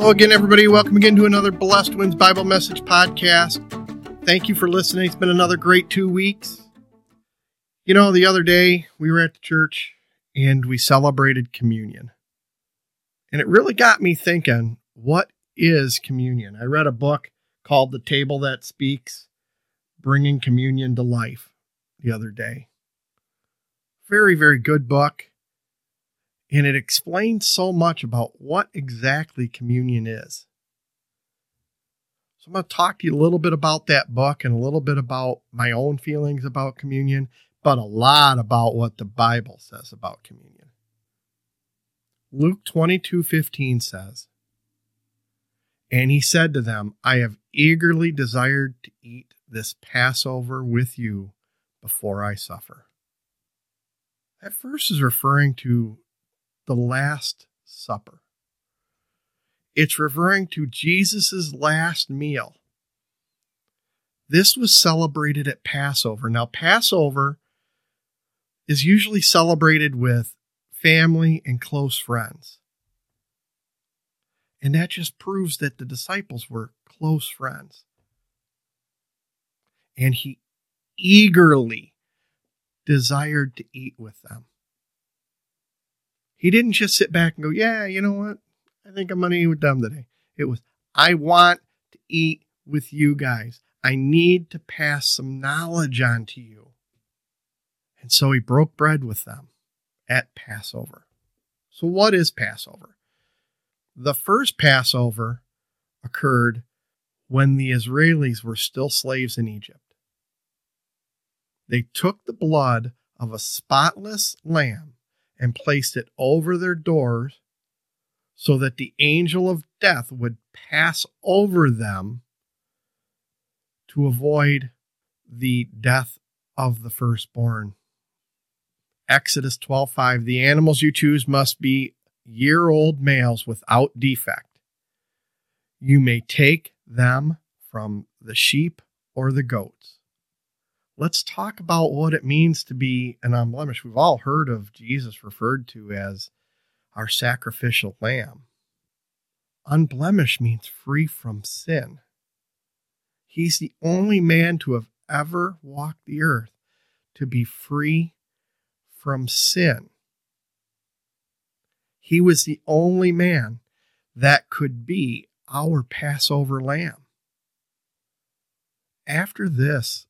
Hello again, everybody. Welcome again to another Blessed Winds Bible Message podcast. Thank you for listening. It's been another great two weeks. You know, the other day we were at the church and we celebrated communion. And it really got me thinking what is communion? I read a book called The Table That Speaks Bringing Communion to Life the other day. Very, very good book and it explains so much about what exactly communion is. So I'm going to talk to you a little bit about that book and a little bit about my own feelings about communion, but a lot about what the Bible says about communion. Luke 22:15 says, "And he said to them, I have eagerly desired to eat this Passover with you before I suffer." That verse is referring to the Last Supper. It's referring to Jesus' last meal. This was celebrated at Passover. Now, Passover is usually celebrated with family and close friends. And that just proves that the disciples were close friends. And he eagerly desired to eat with them. He didn't just sit back and go, Yeah, you know what? I think I'm going to eat with them today. It was, I want to eat with you guys. I need to pass some knowledge on to you. And so he broke bread with them at Passover. So, what is Passover? The first Passover occurred when the Israelis were still slaves in Egypt. They took the blood of a spotless lamb and placed it over their doors so that the angel of death would pass over them to avoid the death of the firstborn. Exodus 12:5 The animals you choose must be year-old males without defect. You may take them from the sheep or the goats let's talk about what it means to be an unblemished. We've all heard of Jesus referred to as our sacrificial lamb. Unblemished means free from sin. He's the only man to have ever walked the earth to be free from sin. He was the only man that could be our Passover lamb. After this,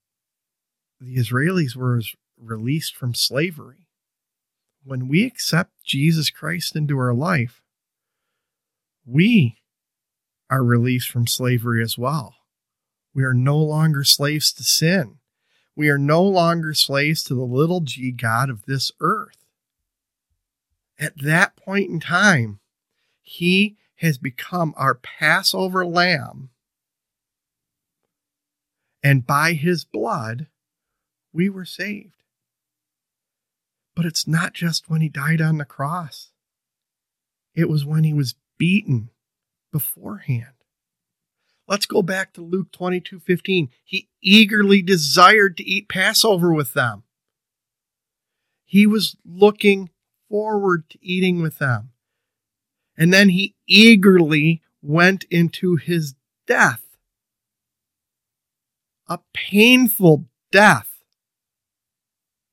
the Israelis were released from slavery. When we accept Jesus Christ into our life, we are released from slavery as well. We are no longer slaves to sin. We are no longer slaves to the little g God of this earth. At that point in time, he has become our Passover lamb. And by his blood, we were saved. But it's not just when he died on the cross, it was when he was beaten beforehand. Let's go back to Luke 22 15. He eagerly desired to eat Passover with them. He was looking forward to eating with them. And then he eagerly went into his death. A painful death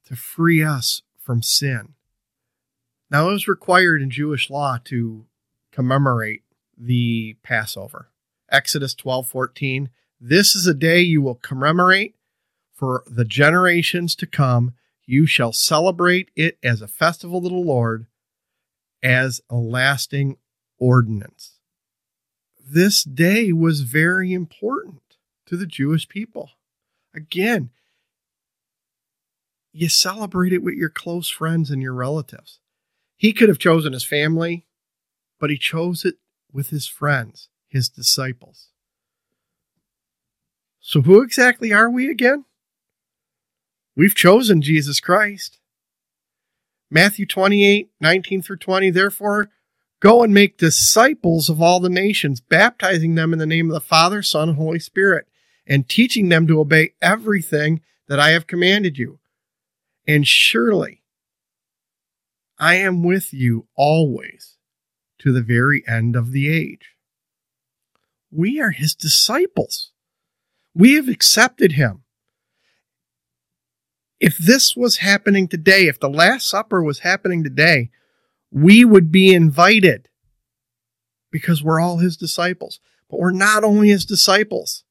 to free us from sin. Now, it was required in Jewish law to commemorate the Passover. Exodus 12:14 This is a day you will commemorate for the generations to come. You shall celebrate it as a festival to the Lord, as a lasting ordinance. This day was very important to the Jewish people. Again, you celebrate it with your close friends and your relatives. He could have chosen his family, but he chose it with his friends, his disciples. So, who exactly are we again? We've chosen Jesus Christ. Matthew 28 19 through 20. Therefore, go and make disciples of all the nations, baptizing them in the name of the Father, Son, and Holy Spirit, and teaching them to obey everything that I have commanded you. And surely I am with you always to the very end of the age. We are his disciples. We have accepted him. If this was happening today, if the Last Supper was happening today, we would be invited because we're all his disciples. But we're not only his disciples.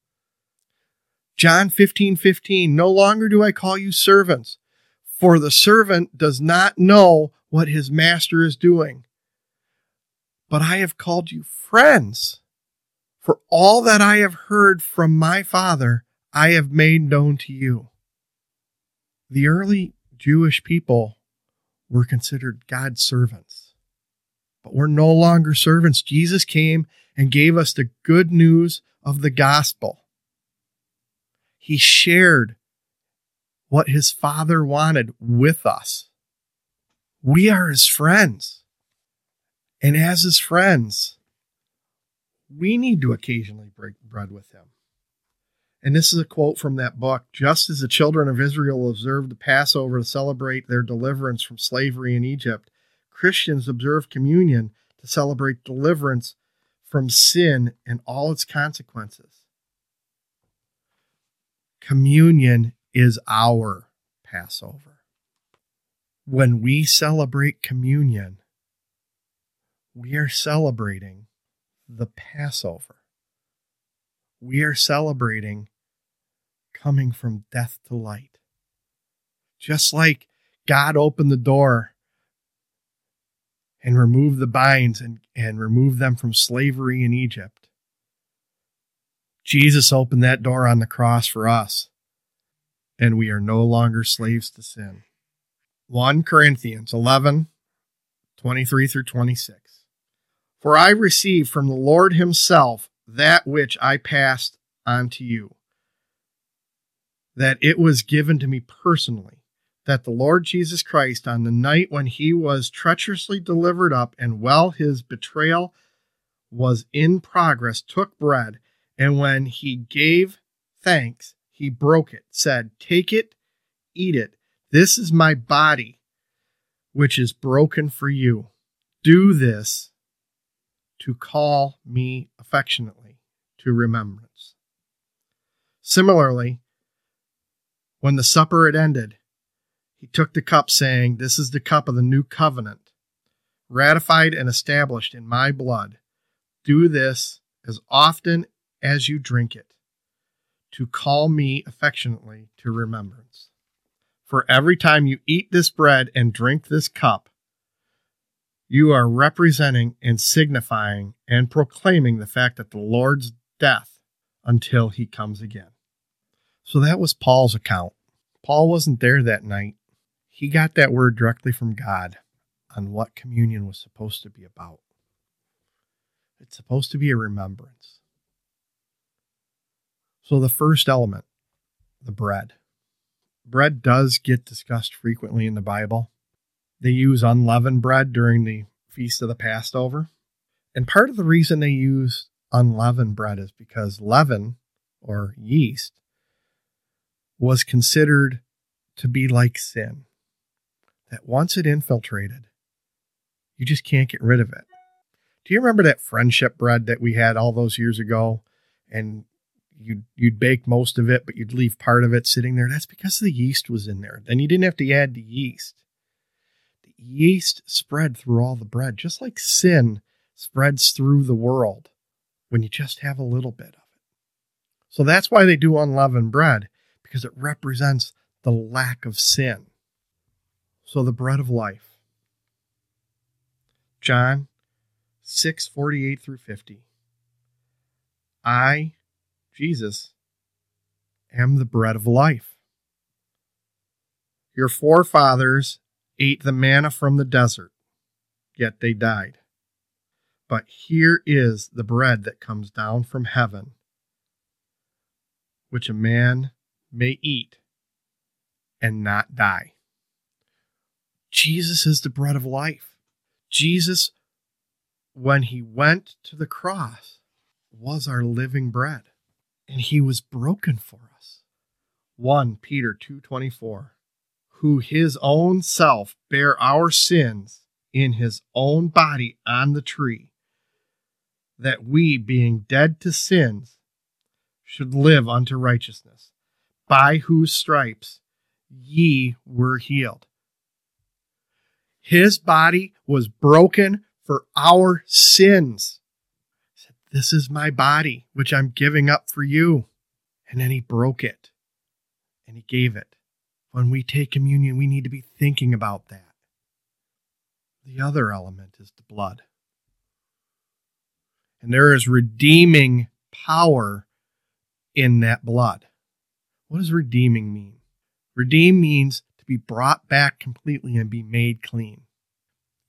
John 15, 15, no longer do I call you servants, for the servant does not know what his master is doing. But I have called you friends, for all that I have heard from my Father, I have made known to you. The early Jewish people were considered God's servants. But we're no longer servants. Jesus came and gave us the good news of the gospel. He shared what his father wanted with us. We are his friends. And as his friends, we need to occasionally break bread with him. And this is a quote from that book Just as the children of Israel observed the Passover to celebrate their deliverance from slavery in Egypt, Christians observe communion to celebrate deliverance from sin and all its consequences. Communion is our Passover. When we celebrate communion, we are celebrating the Passover. We are celebrating coming from death to light. Just like God opened the door and removed the binds and, and removed them from slavery in Egypt. Jesus opened that door on the cross for us, and we are no longer slaves to sin. 1 Corinthians 11 23 through 26. For I received from the Lord Himself that which I passed on to you, that it was given to me personally that the Lord Jesus Christ, on the night when he was treacherously delivered up and while his betrayal was in progress, took bread, and when he gave thanks, he broke it, said, Take it, eat it. This is my body, which is broken for you. Do this to call me affectionately to remembrance. Similarly, when the supper had ended, he took the cup, saying, This is the cup of the new covenant, ratified and established in my blood. Do this as often as you drink it, to call me affectionately to remembrance. For every time you eat this bread and drink this cup, you are representing and signifying and proclaiming the fact that the Lord's death until he comes again. So that was Paul's account. Paul wasn't there that night he got that word directly from God on what communion was supposed to be about. It's supposed to be a remembrance. So, the first element, the bread. Bread does get discussed frequently in the Bible. They use unleavened bread during the Feast of the Passover. And part of the reason they use unleavened bread is because leaven or yeast was considered to be like sin that once it infiltrated, you just can't get rid of it. Do you remember that friendship bread that we had all those years ago? And you'd you'd bake most of it, but you'd leave part of it sitting there. That's because the yeast was in there. Then you didn't have to add the yeast. The yeast spread through all the bread, just like sin spreads through the world when you just have a little bit of it. So that's why they do unleavened bread, because it represents the lack of sin. So the bread of life. John 6 48 through 50. I, Jesus, am the bread of life. Your forefathers ate the manna from the desert, yet they died. But here is the bread that comes down from heaven, which a man may eat and not die. Jesus is the bread of life. Jesus, when he went to the cross, was our living bread, and he was broken for us. 1 Peter 2:24 who his own self bare our sins in his own body on the tree that we, being dead to sins, should live unto righteousness, by whose stripes ye were healed. His body was broken for our sins. This is my body, which I'm giving up for you. And then he broke it and he gave it. When we take communion, we need to be thinking about that. The other element is the blood. And there is redeeming power in that blood. What does redeeming mean? Redeem means to be brought back completely and be made clean.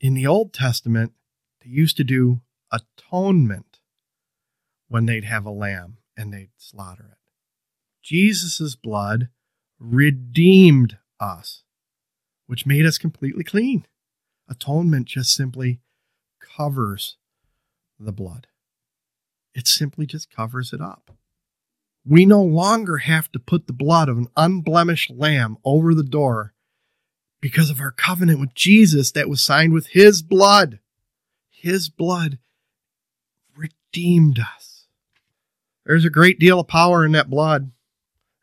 In the Old Testament, they used to do atonement when they'd have a lamb and they'd slaughter it. Jesus' blood redeemed us, which made us completely clean. Atonement just simply covers the blood, it simply just covers it up. We no longer have to put the blood of an unblemished lamb over the door because of our covenant with Jesus that was signed with his blood. His blood redeemed us. There's a great deal of power in that blood.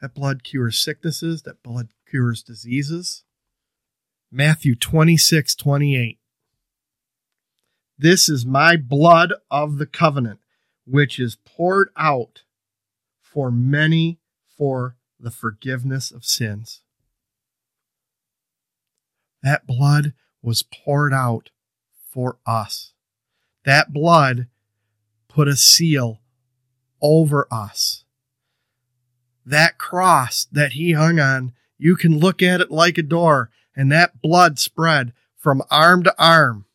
That blood cures sicknesses, that blood cures diseases. Matthew 26, 28. This is my blood of the covenant, which is poured out for many for the forgiveness of sins. That blood was poured out for us. That blood put a seal over us. That cross that he hung on, you can look at it like a door, and that blood spread from arm to arm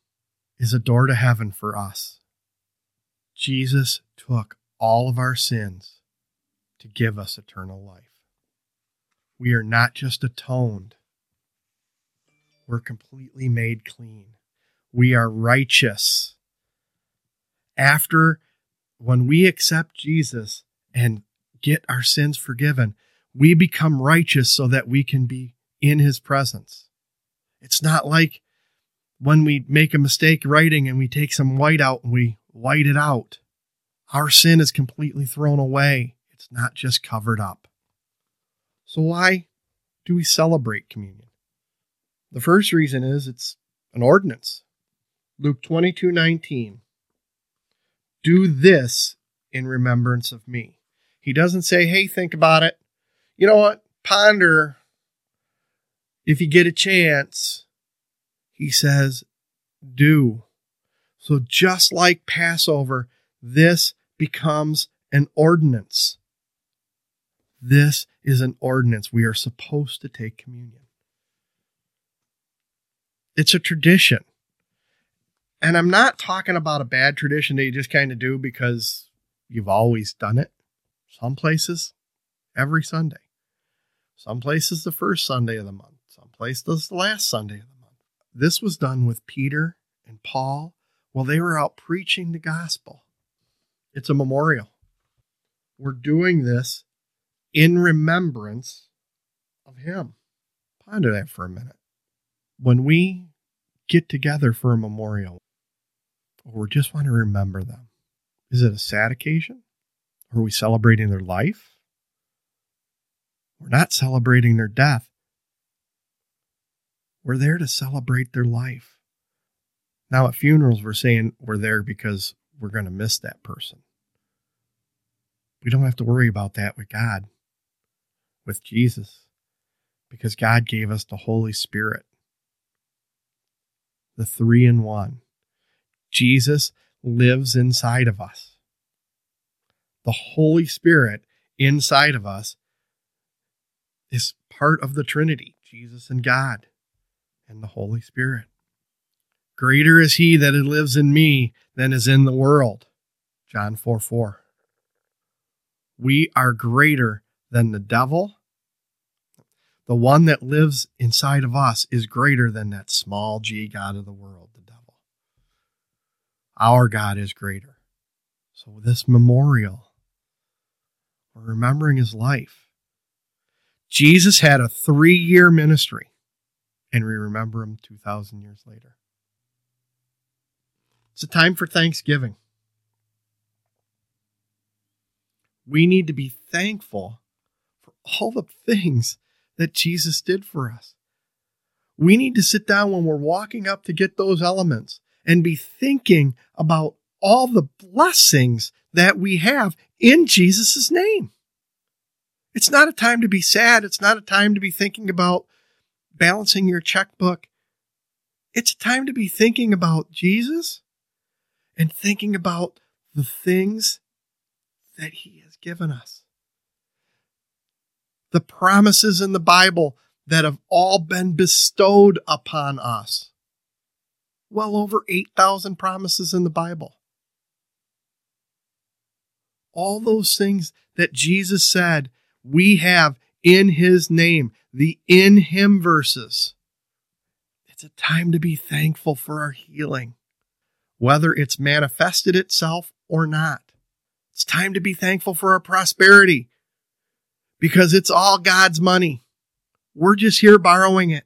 is a door to heaven for us. Jesus took all of our sins to give us eternal life. We are not just atoned, we're completely made clean. We are righteous. After, when we accept Jesus and get our sins forgiven, we become righteous so that we can be in his presence. It's not like when we make a mistake writing and we take some white out and we white it out. Our sin is completely thrown away. It's not just covered up. So why do we celebrate communion? The first reason is it's an ordinance. Luke 22 19. Do this in remembrance of me. He doesn't say, hey, think about it. You know what? Ponder if you get a chance. He says, do. So just like Passover, this becomes an ordinance. This is an ordinance. We are supposed to take communion. It's a tradition. And I'm not talking about a bad tradition that you just kind of do because you've always done it. Some places, every Sunday. Some places, the first Sunday of the month. Some places, the last Sunday of the month. This was done with Peter and Paul while they were out preaching the gospel. It's a memorial. We're doing this in remembrance of Him. Ponder that for a minute. When we get together for a memorial, or we just want to remember them, is it a sad occasion? Are we celebrating their life? We're not celebrating their death. We're there to celebrate their life. Now, at funerals, we're saying we're there because we're going to miss that person. We don't have to worry about that with God, with Jesus, because God gave us the Holy Spirit, the three in one. Jesus lives inside of us. The Holy Spirit inside of us is part of the Trinity Jesus and God and the Holy Spirit. Greater is he that lives in me than is in the world. John 4 4. We are greater than the devil. The one that lives inside of us is greater than that small g God of the world. Our God is greater. So, this memorial, we're remembering his life. Jesus had a three year ministry, and we remember him 2,000 years later. It's a time for Thanksgiving. We need to be thankful for all the things that Jesus did for us. We need to sit down when we're walking up to get those elements and be thinking about all the blessings that we have in Jesus' name. It's not a time to be sad. It's not a time to be thinking about balancing your checkbook. It's a time to be thinking about Jesus and thinking about the things that he has given us. The promises in the Bible that have all been bestowed upon us. Well over 8,000 promises in the Bible. All those things that Jesus said we have in his name, the in him verses. It's a time to be thankful for our healing, whether it's manifested itself or not. It's time to be thankful for our prosperity because it's all God's money. We're just here borrowing it.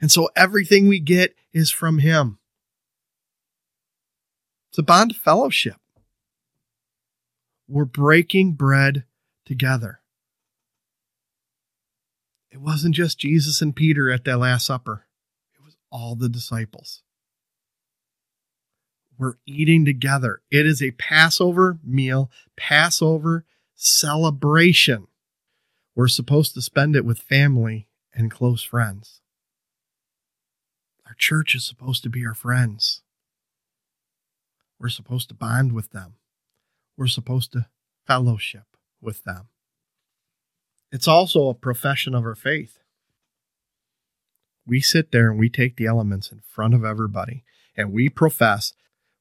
And so everything we get is from Him. It's a bond of fellowship. We're breaking bread together. It wasn't just Jesus and Peter at that Last Supper, it was all the disciples. We're eating together. It is a Passover meal, Passover celebration. We're supposed to spend it with family and close friends. Church is supposed to be our friends. We're supposed to bond with them. We're supposed to fellowship with them. It's also a profession of our faith. We sit there and we take the elements in front of everybody and we profess,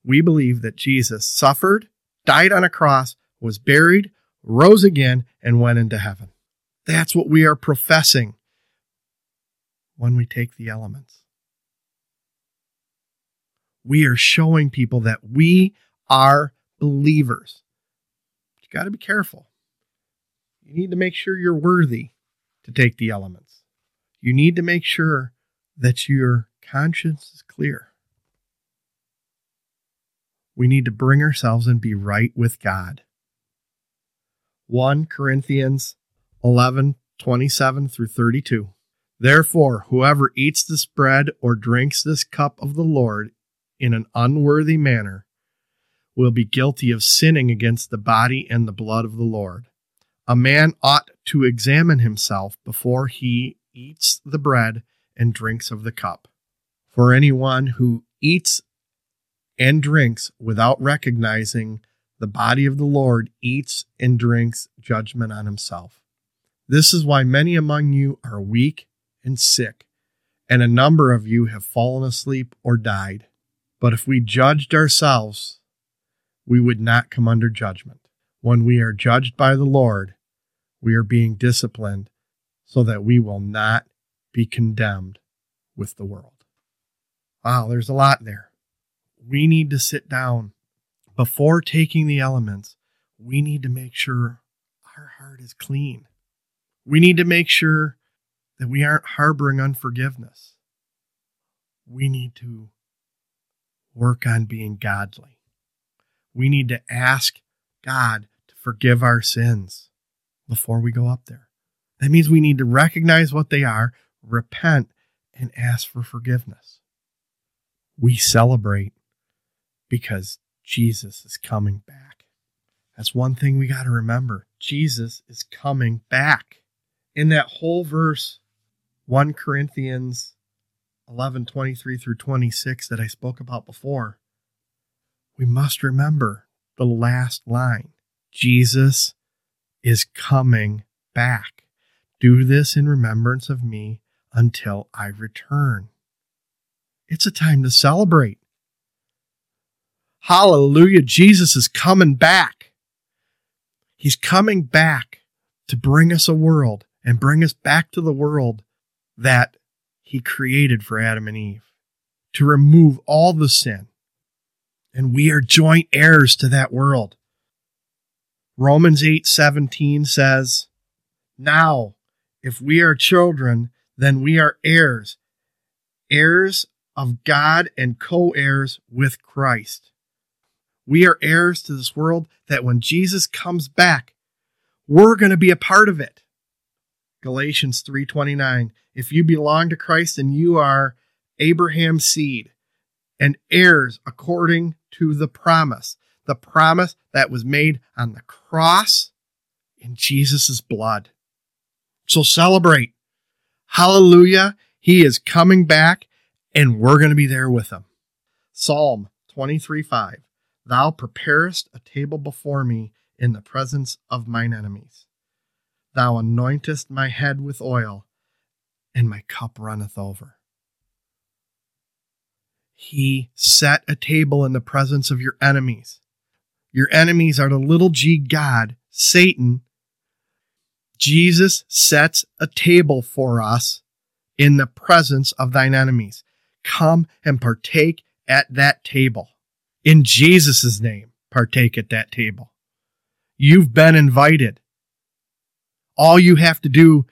we believe that Jesus suffered, died on a cross, was buried, rose again, and went into heaven. That's what we are professing when we take the elements. We are showing people that we are believers. You got to be careful. You need to make sure you're worthy to take the elements. You need to make sure that your conscience is clear. We need to bring ourselves and be right with God. 1 Corinthians 11 27 through 32. Therefore, whoever eats this bread or drinks this cup of the Lord in an unworthy manner will be guilty of sinning against the body and the blood of the Lord. A man ought to examine himself before he eats the bread and drinks of the cup. For anyone who eats and drinks without recognizing the body of the Lord eats and drinks judgment on himself. This is why many among you are weak and sick, and a number of you have fallen asleep or died. But if we judged ourselves, we would not come under judgment. When we are judged by the Lord, we are being disciplined so that we will not be condemned with the world. Wow, there's a lot there. We need to sit down before taking the elements. We need to make sure our heart is clean. We need to make sure that we aren't harboring unforgiveness. We need to work on being godly. We need to ask God to forgive our sins before we go up there. That means we need to recognize what they are, repent, and ask for forgiveness. We celebrate because Jesus is coming back. That's one thing we got to remember. Jesus is coming back. In that whole verse, 1 Corinthians 11 23 through 26 that I spoke about before, we must remember the last line Jesus is coming back. Do this in remembrance of me until I return. It's a time to celebrate. Hallelujah. Jesus is coming back. He's coming back to bring us a world and bring us back to the world that he created for Adam and Eve, to remove all the sin. And we are joint heirs to that world. Romans 8:17 says, "Now, if we are children, then we are heirs, heirs of God and co-heirs with Christ. We are heirs to this world that when Jesus comes back, We're going to be a part of it. Galatians 3:29 If you belong to Christ then you are Abraham's seed and heirs according to the promise. The promise that was made on the cross in Jesus' blood. So celebrate. Hallelujah. He is coming back and we're going to be there with him. Psalm 23 5. Thou preparest a table before me in the presence of mine enemies. Thou anointest my head with oil, and my cup runneth over. He set a table in the presence of your enemies. Your enemies are the little g God, Satan. Jesus sets a table for us in the presence of thine enemies. Come and partake at that table. In Jesus' name, partake at that table. You've been invited. All you have to do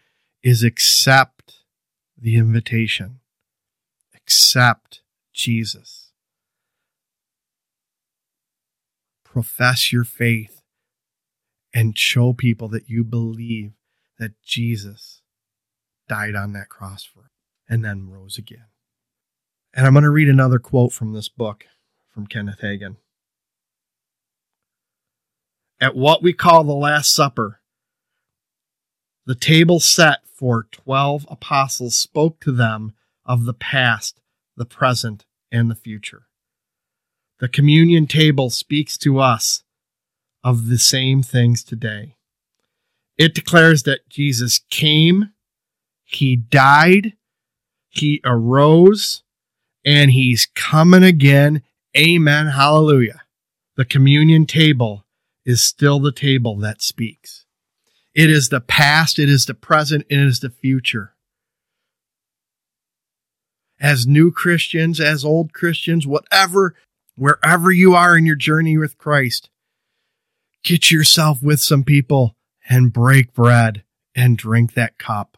is accept the invitation. Accept Jesus. Profess your faith and show people that you believe that Jesus died on that cross for and then rose again. And I'm going to read another quote from this book from Kenneth Hagin. At what we call the Last Supper, the table set for 12 apostles spoke to them of the past, the present, and the future. The communion table speaks to us of the same things today. It declares that Jesus came, he died, he arose, and he's coming again. Amen. Hallelujah. The communion table is still the table that speaks. It is the past, it is the present, it is the future. As new Christians, as old Christians, whatever, wherever you are in your journey with Christ, get yourself with some people and break bread and drink that cup.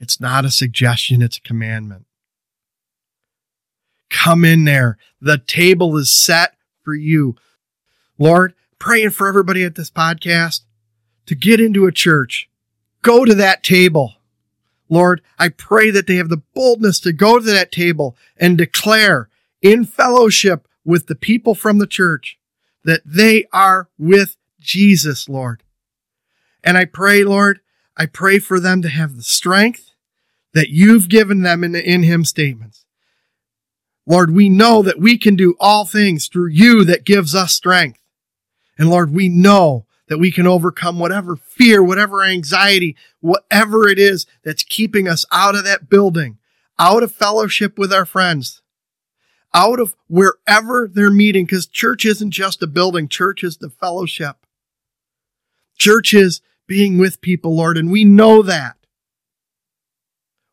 It's not a suggestion, it's a commandment. Come in there. The table is set for you. Lord, praying for everybody at this podcast to get into a church. Go to that table. Lord, I pray that they have the boldness to go to that table and declare in fellowship with the people from the church that they are with Jesus, Lord. And I pray, Lord, I pray for them to have the strength that you've given them in the in him statements. Lord, we know that we can do all things through you that gives us strength. And Lord, we know that we can overcome whatever fear, whatever anxiety, whatever it is that's keeping us out of that building, out of fellowship with our friends, out of wherever they're meeting, because church isn't just a building, church is the fellowship. Church is being with people, Lord, and we know that.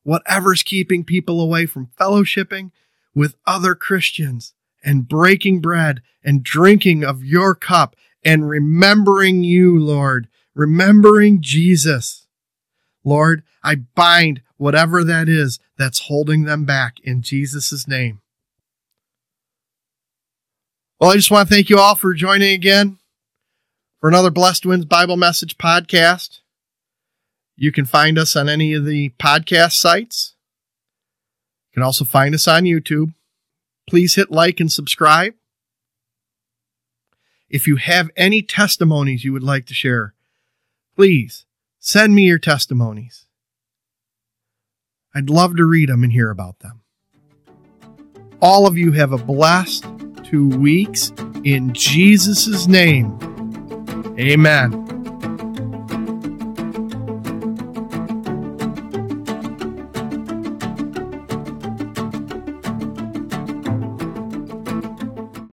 Whatever's keeping people away from fellowshipping, with other Christians and breaking bread and drinking of your cup and remembering you, Lord, remembering Jesus. Lord, I bind whatever that is that's holding them back in Jesus' name. Well, I just want to thank you all for joining again for another Blessed Winds Bible Message podcast. You can find us on any of the podcast sites You can also find us on YouTube. Please hit like and subscribe. If you have any testimonies you would like to share, please send me your testimonies. I'd love to read them and hear about them. All of you have a blessed two weeks in Jesus' name. Amen.